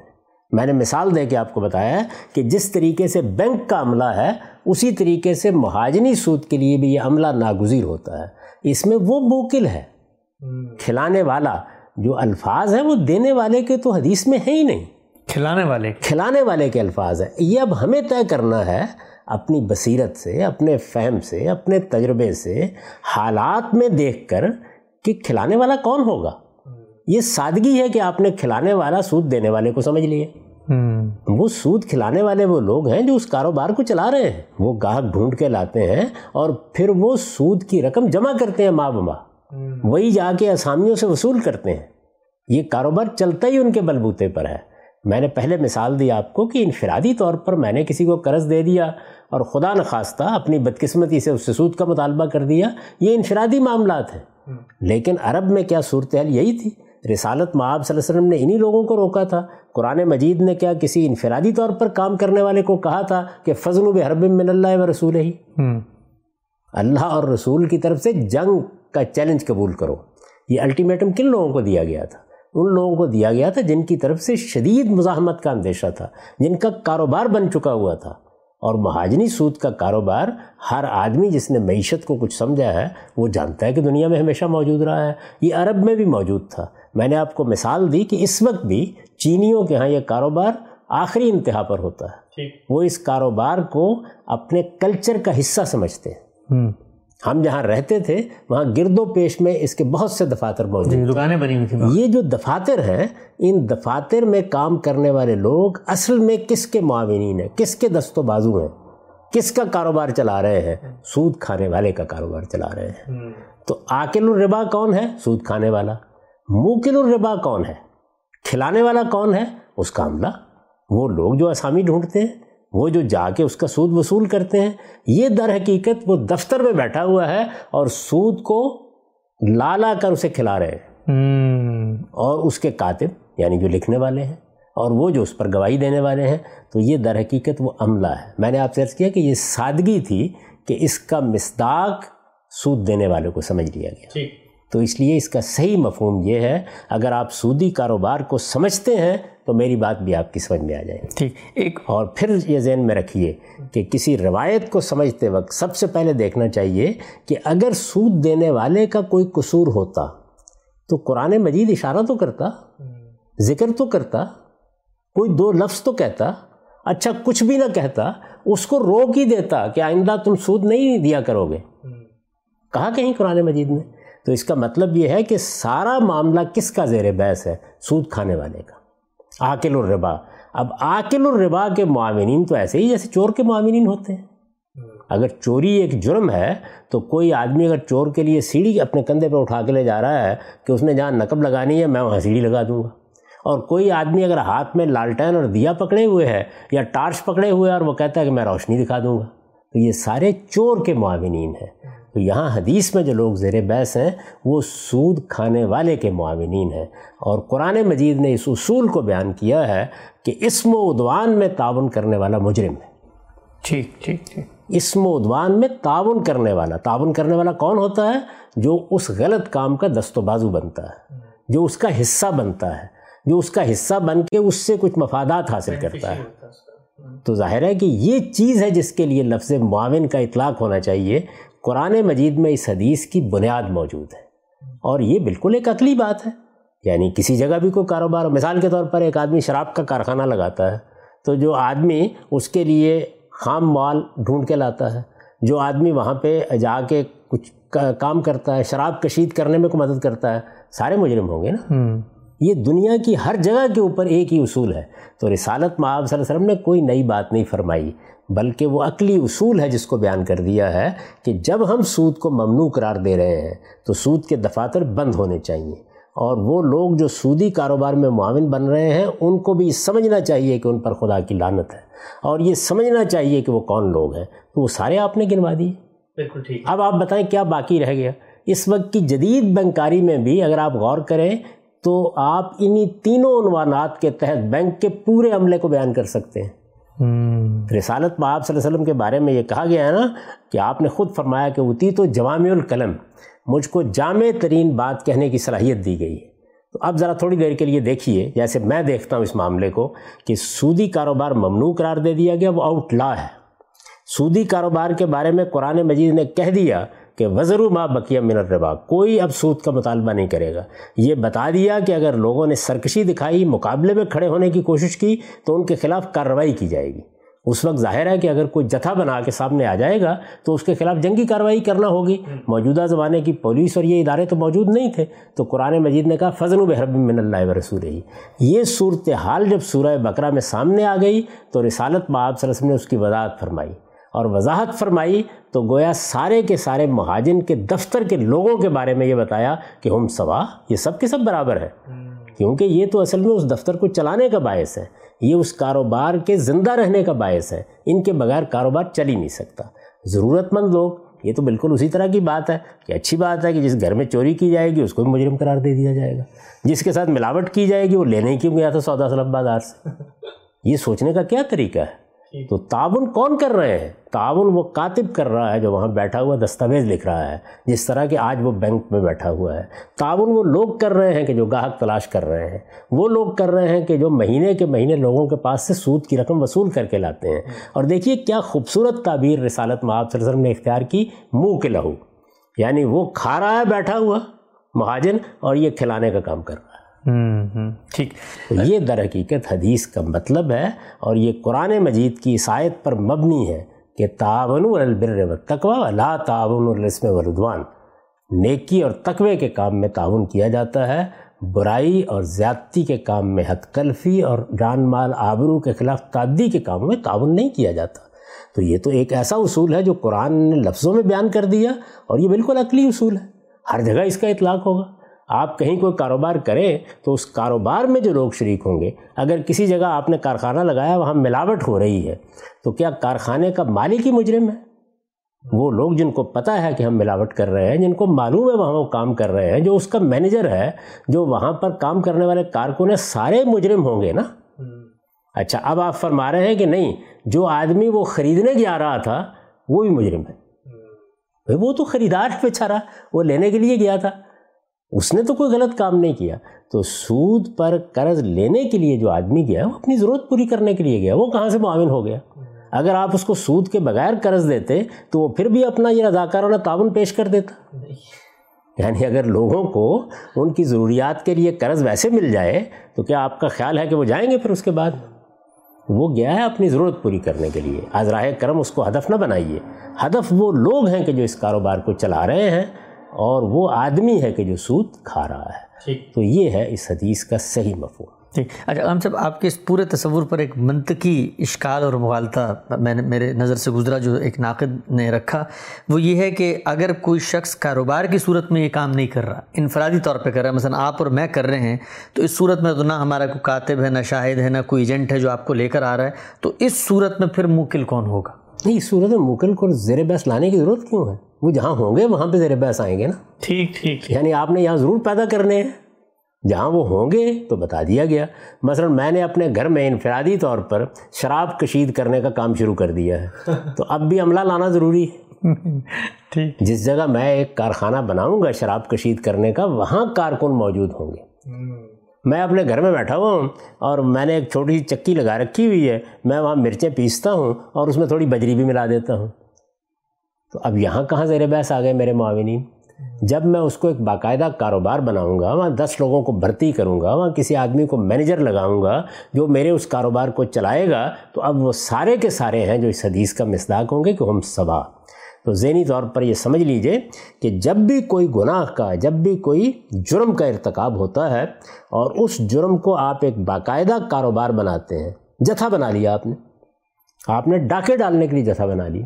B: میں نے مثال دے کے آپ کو بتایا ہے کہ جس طریقے سے بینک کا عملہ ہے اسی طریقے سے مہاجنی سود کے لیے بھی یہ عملہ ناگزیر ہوتا ہے۔ اس میں وہ موکل ہے۔ کھلانے والا جو الفاظ ہیں وہ دینے والے کے تو حدیث میں ہے ہی نہیں۔
A: کھلانے والے
B: کھلانے والے کے الفاظ ہیں۔ یہ اب ہمیں طے کرنا ہے اپنی بصیرت سے اپنے فہم سے اپنے تجربے سے حالات میں دیکھ کر کہ کھلانے والا کون ہوگا۔ یہ سادگی ہے کہ آپ نے کھلانے والا سود دینے والے کو سمجھ لیے۔ وہ سود کھلانے والے وہ لوگ ہیں جو اس کاروبار کو چلا رہے ہیں۔ وہ گاہک ڈھونڈ کے لاتے ہیں اور پھر وہ سود کی رقم جمع کرتے ہیں ماں بما وہی جا کے اسامیوں سے وصول کرتے ہیں۔ یہ کاروبار چلتا ہی ان کے بلبوتے پر ہے۔ میں نے پہلے مثال دی آپ کو کہ انفرادی طور پر میں نے کسی کو قرض دے دیا اور خدا نخواستہ اپنی بدقسمتی سے اس سے سود کا مطالبہ کر دیا یہ انفرادی معاملات ہیں۔ لیکن عرب میں کیا صورتحال یہی تھی؟ رسالت معاب صلی اللہ علیہ وسلم نے انہی لوگوں کو روکا تھا۔ قرآن مجید نے کیا کسی انفرادی طور پر کام کرنے والے کو کہا تھا کہ فضل و حرب من اللہ و رسول ہی اللہ اور رسول کی طرف سے جنگ کا چیلنج قبول کرو۔ یہ الٹیمیٹم کن لوگوں کو دیا گیا تھا؟ ان لوگوں کو دیا گیا تھا جن کی طرف سے شدید مزاحمت کا اندیشہ تھا جن کا کاروبار بن چکا ہوا تھا۔ اور مہاجنی سود کا کاروبار ہر آدمی جس نے معیشت کو کچھ سمجھا ہے وہ جانتا ہے کہ دنیا میں ہمیشہ موجود رہا ہے۔ یہ عرب میں بھی موجود تھا۔ میں نے آپ کو مثال دی کہ اس وقت بھی چینیوں کے ہاں یہ کاروبار آخری انتہا پر ہوتا ہے۔ وہ اس کاروبار کو اپنے کلچر کا حصہ سمجھتے ہیں۔ ہم جہاں رہتے تھے وہاں گرد و پیش میں اس کے بہت سے دفاتر موجود
A: جی دکانیں بنی ہوئی تھیں
B: یہ جو دفاتر ہیں ان دفاتر میں کام کرنے والے لوگ اصل میں کس کے معاونین ہیں؟ کس کے دست و بازو ہیں؟ کس کا کاروبار چلا رہے ہیں؟ سود کھانے والے کا کاروبار چلا رہے ہیں۔ تو آکل الربا کون ہے؟ سود کھانے والا۔ موکل الربا کون ہے؟ کھلانے والا کون ہے؟ اس کا عملہ۔ وہ لوگ جو اسامی ڈھونڈتے ہیں۔ وہ جو جا کے اس کا سود وصول کرتے ہیں یہ در حقیقت وہ دفتر میں بیٹھا ہوا ہے اور سود کو لا لا کر اسے کھلا رہے ہیں۔ اور اس کے کاتب یعنی جو لکھنے والے ہیں اور وہ جو اس پر گواہی دینے والے ہیں تو یہ در حقیقت وہ عملہ ہے۔ میں نے آپ سے عرض کیا کہ یہ سادگی تھی کہ اس کا مصداق سود دینے والے کو سمجھ لیا گیا۔ تو اس لیے اس کا صحیح مفہوم یہ ہے اگر آپ سودی کاروبار کو سمجھتے ہیں تو میری بات بھی آپ کی سمجھ میں آ جائے۔
A: ٹھیک۔ ایک
B: اور پھر یہ ذہن میں رکھیے کہ کسی روایت کو سمجھتے وقت سب سے پہلے دیکھنا چاہیے کہ اگر سود دینے والے کا کوئی قصور ہوتا تو قرآن مجید اشارہ تو کرتا ذکر تو کرتا کوئی دو لفظ تو کہتا اچھا کچھ بھی نہ کہتا اس کو روک ہی دیتا کہ آئندہ تم سود نہیں دیا کرو گے۔ کہا کہیں قرآن مجید میں تو اس کا مطلب یہ ہے کہ سارا معاملہ کس کا زیر بحث ہے؟ سود کھانے والے کا۔ عاقل الربا۔ اب عاقل الربا کے معاونین تو ایسے ہی جیسے چور کے معاونین ہوتے ہیں۔ اگر چوری ایک جرم ہے تو کوئی آدمی اگر چور کے لیے سیڑھی اپنے کندھے پہ اٹھا کے لے جا رہا ہے کہ اس نے جہاں نقب لگانی ہے میں وہاں سیڑھی لگا دوں گا۔ اور کوئی آدمی اگر ہاتھ میں لالٹین اور دیا پکڑے ہوئے ہے یا ٹارچ پکڑے ہوئے اور وہ کہتا ہے کہ میں روشنی دکھا دوں گا۔ تو یہ سارے چور کے معاونین ہیں۔ تو یہاں حدیث میں جو لوگ زیر بحث ہیں وہ سود کھانے والے کے معاونین ہیں۔ اور قرآن مجید نے اس اصول کو بیان کیا ہے کہ اسم و ادوان میں تعاون کرنے والا مجرم ہے۔
A: ٹھیک ٹھیک ٹھیک
B: اسم و ادوان میں تعاون کرنے والا تعاون کرنے والا کون ہوتا ہے؟ جو اس غلط کام کا دست و بازو بنتا ہے جو اس کا حصہ بنتا ہے جو اس کا حصہ بن کے اس سے کچھ مفادات حاصل کرتا ہے۔ تو ظاہر ہے کہ یہ چیز ہے جس کے لیے لفظ معاون کا اطلاق ہونا چاہیے۔ قرآن مجید میں اس حدیث کی بنیاد موجود ہے۔ اور یہ بالکل ایک عقلی بات ہے۔ یعنی کسی جگہ بھی کوئی کاروبار مثال کے طور پر ایک آدمی شراب کا کارخانہ لگاتا ہے تو جو آدمی اس کے لیے خام مال ڈھونڈ کے لاتا ہے جو آدمی وہاں پہ جا کے کچھ کام کرتا ہے شراب کشید کرنے میں کوئی مدد کرتا ہے سارے مجرم ہوں گے نا۔ یہ دنیا کی ہر جگہ کے اوپر ایک ہی اصول ہے۔ تو رسالت معاب صلی اللہ علیہ وسلم نے کوئی نئی بات نہیں فرمائی۔ بلکہ وہ عقلی اصول ہے جس کو بیان کر دیا ہے کہ جب ہم سود کو ممنوع قرار دے رہے ہیں تو سود کے دفاتر بند ہونے چاہیے اور وہ لوگ جو سودی کاروبار میں معاون بن رہے ہیں ان کو بھی سمجھنا چاہیے کہ ان پر خدا کی لانت ہے اور یہ سمجھنا چاہیے کہ وہ کون لوگ ہیں تو وہ سارے آپ نے گنوا دیے۔
A: بالکل ٹھیک۔
B: اب آپ بتائیں کیا باقی رہ گیا؟ اس وقت کی جدید بینکاری میں بھی اگر آپ غور کریں تو آپ انہی تینوں عنوانات کے تحت بینک کے پورے عملے کو بیان کر سکتے ہیں۔ رسالت میں آپ صلی اللہ علیہ وسلم کے بارے میں یہ کہا گیا ہے نا کہ آپ نے خود فرمایا کہ اتی تو جوامع القلم، مجھ کو جامع ترین بات کہنے کی صلاحیت دی گئی ہے۔ تو اب ذرا تھوڑی دیر کے لیے دیکھیے، جیسے میں دیکھتا ہوں اس معاملے کو کہ سودی کاروبار ممنوع قرار دے دیا گیا، وہ آؤٹ لا ہے۔ سودی کاروبار کے بارے میں قرآن مجید نے کہہ دیا کہ وزر ما بقیہ من الربا، کوئی اب سود کا مطالبہ نہیں کرے گا۔ یہ بتا دیا کہ اگر لوگوں نے سرکشی دکھائی، مقابلے میں کھڑے ہونے کی کوشش کی، تو ان کے خلاف کارروائی کی جائے گی۔ اس وقت ظاہر ہے کہ اگر کوئی جتھا بنا کے سامنے آ جائے گا، تو اس کے خلاف جنگی کارروائی کرنا ہوگی۔ موجودہ زمانے کی پولیس اور یہ ادارے تو موجود نہیں تھے۔ تو قرآن مجید نے کہا فضل و بحرب من اللہ و رسول ہی یہ صورتحال جب سورہ بقرہ میں سامنے آ گئی، تو رسالت میں آپ صلی اللہ علیہ وسلم نے اس کی وضاحت فرمائی۔ اور وضاحت فرمائی تو گویا سارے کے سارے مہاجن کے دفتر کے لوگوں کے بارے میں یہ بتایا کہ ہم سوا یہ سب کے سب برابر ہے کیونکہ یہ تو اصل میں اس دفتر کو چلانے کا باعث ہے۔ یہ اس کاروبار کے زندہ رہنے کا باعث ہے۔ ان کے بغیر کاروبار چل ہی نہیں سکتا۔ ضرورت مند لوگ یہ تو بالکل اسی طرح کی بات ہے کہ اچھی بات ہے کہ جس گھر میں چوری کی جائے گی اس کو بھی مجرم قرار دے دیا جائے گا۔ جس کے ساتھ ملاوٹ کی جائے گی وہ لینے کیوں گیا تھا سودا سلب بازار سے؟ یہ سوچنے کا کیا طریقہ ہے؟ جی۔ تو تعاون کون کر رہے ہیں؟ تعاون وہ کاتب کر رہا ہے جو وہاں بیٹھا ہوا دستاویز لکھ رہا ہے، جس طرح کہ آج وہ بینک میں بیٹھا ہوا ہے۔ تعاون وہ لوگ کر رہے ہیں کہ جو گاہک تلاش کر رہے ہیں۔ وہ لوگ کر رہے ہیں کہ جو مہینے کے مہینے لوگوں کے پاس سے سود کی رقم وصول کر کے لاتے ہیں۔ اور دیکھیے کیا خوبصورت تعبیر رسالت میں آپ وسلم نے اختیار کی، منہ کے لہو۔ یعنی وہ کھا رہا ہے، بیٹھا ہوا مہاجن اور یہ کھلانے کا کام کر رہا ہے۔
A: ٹھیک۔
B: یہ در حقیقت حدیث کا مطلب ہے اور یہ قرآن مجید کی عیسائیت پر مبنی ہے کہ تعاون البر و تقوا لا تعاون الرسم ردوان نیکی اور تقوے کے کام میں تعاون کیا جاتا ہے، برائی اور زیادتی کے کام میں حد کلفی اور جان مال آبرو کے خلاف تعدی کے کاموں میں تعاون نہیں کیا جاتا۔ تو یہ تو ایک ایسا اصول ہے جو قرآن نے لفظوں میں بیان کر دیا اور یہ بالکل عقلی اصول ہے۔ ہر جگہ اس کا اطلاق ہوگا۔ آپ کہیں کوئی کاروبار کریں تو اس کاروبار میں جو لوگ شریک ہوں گے، اگر کسی جگہ آپ نے کارخانہ لگایا، وہاں ملاوٹ ہو رہی ہے، تو کیا کارخانے کا مالک ہی مجرم ہے؟ وہ لوگ جن کو پتہ ہے کہ ہم ملاوٹ کر رہے ہیں، جن کو معلوم ہے وہاں وہ کام کر رہے ہیں، جو اس کا مینیجر ہے، جو وہاں پر کام کرنے والے کارکن ہیں، سارے مجرم ہوں گے نا؟ اچھا اب آپ فرما رہے ہیں کہ نہیں، جو آدمی وہ خریدنے جا رہا تھا، وہ بھی مجرم ہے۔ وہ تو خریدار ہے بیچارہ وہ لینے کے لیے گیا تھا۔ اس نے تو کوئی غلط کام نہیں کیا۔ تو سود پر قرض لینے کے لیے جو آدمی گیا، وہ اپنی ضرورت پوری کرنے کے لیے گیا۔ وہ کہاں سے معاون ہو گیا؟ اگر آپ اس کو سود کے بغیر قرض دیتے، تو وہ پھر بھی اپنا یہ رضاکارانہ تعاون پیش کر دیتا۔ یعنی اگر لوگوں کو ان کی ضروریات کے لیے قرض ویسے مل جائے، تو کیا آپ کا خیال ہے کہ وہ جائیں گے پھر اس کے بعد؟ وہ گیا ہے اپنی ضرورت پوری کرنے کے لیے۔ آج راہ کرم اس کو ہدف نہ بنائیے۔ ہدف وہ لوگ ہیں کہ جو اس کاروبار کو چلا رہے ہیں۔ اور وہ آدمی ہے کہ جو سود کھا رہا ہے۔ تو یہ ہے اس حدیث کا صحیح مفہوم۔
A: ٹھیک۔ اچھا ہم صاحب آپ کے اس پورے تصور پر ایک منطقی اشکال اور مغالطہ میں نے میرے نظر سے گزرا جو ایک ناقد نے رکھا۔ وہ یہ ہے کہ اگر کوئی شخص کاروبار کی صورت میں یہ کام نہیں کر رہا انفرادی طور پہ کر رہا ہے مثلا آپ اور میں کر رہے ہیں تو اس صورت میں تو نہ ہمارا کوئی کاتب ہے نہ شاہد ہے نہ کوئی ایجنٹ ہے جو آپ کو لے کر آ رہا ہے تو اس صورت میں پھر موکل کون ہوگا؟
B: نہیں اس صورت میں موکل کو زیر بحث لانے کی ضرورت کیوں ہے؟ وہ جہاں ہوں گے وہاں پہ زیر بحث آئیں گے نا۔
A: ٹھیک ٹھیک
B: یعنی آپ نے یہاں ضرور پیدا کرنے ہیں۔ جہاں وہ ہوں گے تو بتا دیا گیا۔ مثلا میں نے اپنے گھر میں انفرادی طور پر شراب کشید کرنے کا کام شروع کر دیا ہے۔ تو اب بھی عملہ لانا ضروری ہے۔ جس جگہ میں ایک کارخانہ بناؤں گا شراب کشید کرنے کا وہاں کارکن موجود ہوں گے۔ میں اپنے گھر میں بیٹھا ہوا ہوں اور میں نے ایک چھوٹی سی چکی لگا رکھی ہوئی ہے، میں وہاں مرچیں پیستا ہوں اور اس میں تھوڑی بجری بھی ملا دیتا ہوں۔ تو اب یہاں کہاں زیر بحث آ گئے میرے معاونین؟ جب میں اس کو ایک باقاعدہ کاروبار بناؤں گا، وہاں دس لوگوں کو بھرتی کروں گا، وہاں کسی آدمی کو مینیجر لگاؤں گا جو میرے اس کاروبار کو چلائے گا، تو اب وہ سارے کے سارے ہیں جو اس حدیث کا مصداق ہوں گے کہ ہم سوا تو ذہنی طور پر یہ سمجھ لیجیے کہ جب بھی کوئی گناہ کا جب بھی کوئی جرم کا ارتکاب ہوتا ہے اور اس جرم کو آپ ایک باقاعدہ کاروبار بناتے ہیں جتھا بنا لیا آپ نے۔ آپ نے ڈاکے ڈالنے کے لیے جتھا بنا لی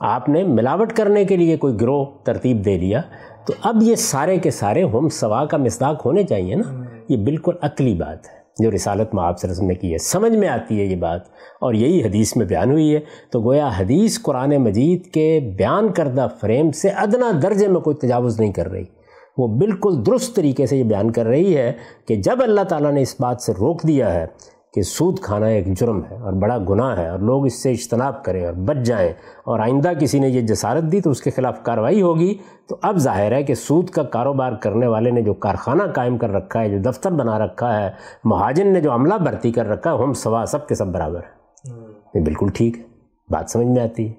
B: آپ نے ملاوٹ کرنے کے لیے کوئی گروہ ترتیب دے لیا۔ تو اب یہ سارے کے سارے ہم سوا کا مصداق ہونے چاہیے نا۔ یہ بالکل عقلی بات ہے۔ جو رسالت میں آپ سے رسم نے کی ہے، سمجھ میں آتی ہے یہ بات، اور یہی حدیث میں بیان ہوئی ہے۔ تو گویا حدیث قرآن مجید کے بیان کردہ فریم سے ادنا درجے میں کوئی تجاوز نہیں کر رہی۔ وہ بالکل درست طریقے سے یہ بیان کر رہی ہے کہ جب اللہ تعالیٰ نے اس بات سے روک دیا ہے کہ سود کھانا ایک جرم ہے اور بڑا گناہ ہے اور لوگ اس سے اجتناب کریں اور بچ جائیں اور آئندہ کسی نے یہ جسارت دی تو اس کے خلاف کارروائی ہوگی تو اب ظاہر ہے کہ سود کا کاروبار کرنے والے نے جو کارخانہ قائم کر رکھا ہے جو دفتر بنا رکھا ہے مہاجن نے جو عملہ بھرتی کر رکھا ہے ہم سوا سب کے سب برابر ہے یہ بالکل ٹھیک ہے بات سمجھ میں آتی ہے۔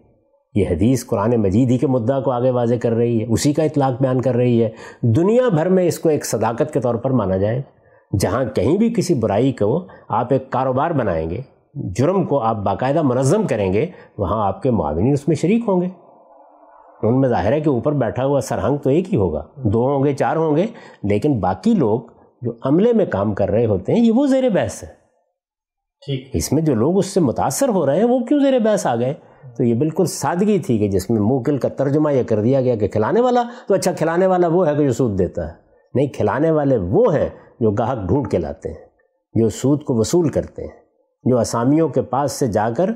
B: یہ حدیث قرآن مجید ہی کے مدعا کو آگے واضح کر رہی ہے اسی کا اطلاق بیان کر رہی ہے۔ دنیا بھر میں اس کو ایک صداقت کے طور پر مانا جائے۔ گا جہاں کہیں بھی کسی برائی کو آپ ایک کاروبار بنائیں گے جرم کو آپ باقاعدہ منظم کریں گے وہاں آپ کے معاونین اس میں شریک ہوں گے۔ ان میں ظاہر ہے کہ اوپر بیٹھا ہوا سرہنگ تو ایک ہی ہوگا دو ہوں گے چار ہوں گے لیکن باقی لوگ جو عملے میں کام کر رہے ہوتے ہیں یہ وہ زیر بحث ہے ٹھیک۔ اس میں جو لوگ اس سے متاثر ہو رہے ہیں وہ کیوں زیر بحث آ گئے؟ تو یہ بالکل سادگی تھی کہ جس میں موکل کا ترجمہ یہ کر دیا گیا کہ کھلانے والا تو اچھا کھلانے والا وہ ہے کہ جو سود دیتا ہے۔ نہیں، کھلانے والے وہ ہیں جو گاہک ڈھونڈ کے لاتے ہیں، جو سود کو وصول کرتے ہیں، جو اسامیوں کے پاس سے جا کر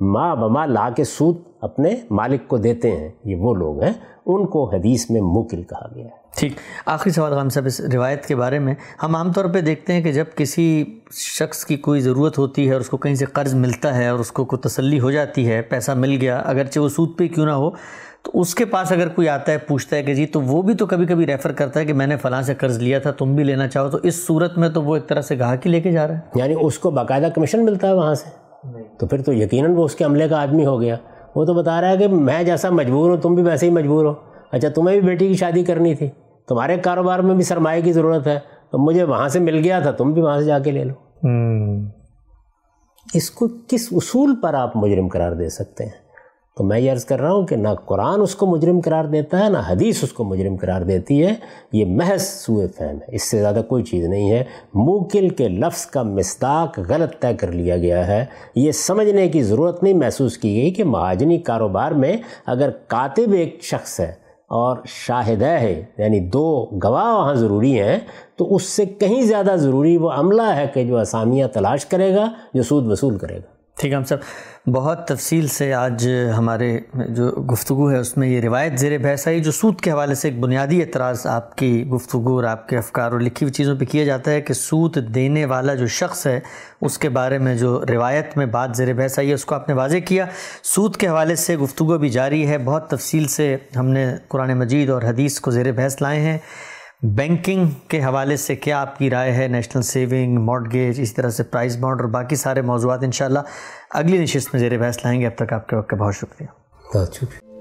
B: ماں بما لا کے سود اپنے مالک کو دیتے ہیں۔ یہ وہ لوگ ہیں، ان کو حدیث میں مکل کہا گیا ہے۔
A: ٹھیک۔ آخری سوال خان صاحب، اس روایت کے بارے میں۔ ہم عام طور پہ دیکھتے ہیں کہ جب کسی شخص کی کوئی ضرورت ہوتی ہے اور اس کو کہیں سے قرض ملتا ہے اور اس کو کوئی تسلی ہو جاتی ہے، پیسہ مل گیا، اگرچہ وہ سود پہ کیوں نہ ہو تو اس کے پاس اگر کوئی آتا ہے پوچھتا ہے کہ جی تو وہ بھی تو کبھی کبھی ریفر کرتا ہے کہ میں نے فلاں سے قرض لیا تھا تم بھی لینا چاہو۔ تو اس صورت میں تو وہ ایک طرح سے گاہک ہی لے کے جا رہا ہے۔
B: یعنی اس کو باقاعدہ کمیشن ملتا ہے وہاں سے؟ تو پھر تو یقیناً وہ اس کے عملے کا آدمی ہو گیا۔ وہ تو بتا رہا ہے کہ میں جیسا مجبور ہوں تم بھی ویسے ہی مجبور ہو۔ اچھا تمہیں بھی بیٹی کی شادی کرنی تھی۔ تمہارے کاروبار میں بھی سرمایہ کی ضرورت ہے۔ تو مجھے وہاں سے مل گیا تھا تم بھی وہاں سے جا کے لے لو۔ اس کو کس اصول پر آپ مجرم قرار دے سکتے ہیں؟ تو میں یہ عرض کر رہا ہوں کہ نہ قرآن اس کو مجرم قرار دیتا ہے، نہ حدیث اس کو مجرم قرار دیتی ہے۔ یہ محض سوئے فہم ہے۔ اس سے زیادہ کوئی چیز نہیں ہے۔ موکل کے لفظ کا مستاق غلط طے کر لیا گیا ہے۔ یہ سمجھنے کی ضرورت نہیں محسوس کی گئی کہ مہاجنی کاروبار میں اگر کاتب ایک شخص ہے اور شاہدہ ہے یعنی دو گواہ وہاں ضروری ہیں، تو اس سے کہیں زیادہ ضروری وہ عملہ ہے کہ جو اسامیہ تلاش کرے گا، جو سود وصول کرے گا۔
A: ٹھیک ہے ہم صاحب بہت تفصیل سے آج ہمارے جو گفتگو ہے، اس میں یہ روایت زیر بحث آئی، جو سود کے حوالے سے ایک بنیادی اعتراض آپ کی گفتگو اور آپ کے افکار اور لکھی ہوئی چیزوں پہ کیا جاتا ہے کہ سود دینے والا جو شخص ہے، اس کے بارے میں جو روایت میں بات زیر بحث آئی ہے، اس کو آپ نے واضح کیا۔ سود کے حوالے سے گفتگو بھی جاری ہے۔ بہت تفصیل سے ہم نے قرآن مجید اور حدیث کو زیر بحث لائے ہیں۔ بینکنگ کے حوالے سے کیا آپ کی رائے ہے؟ نیشنل سیونگ مارڈگیج اس طرح سے پرائز بانڈ اور باقی سارے موضوعات انشاءاللہ اگلی نشست میں زیر بحث لائیں گے۔ اب تک آپ کے وقت کا بہت شکریہ۔
B: بہت شکریہ۔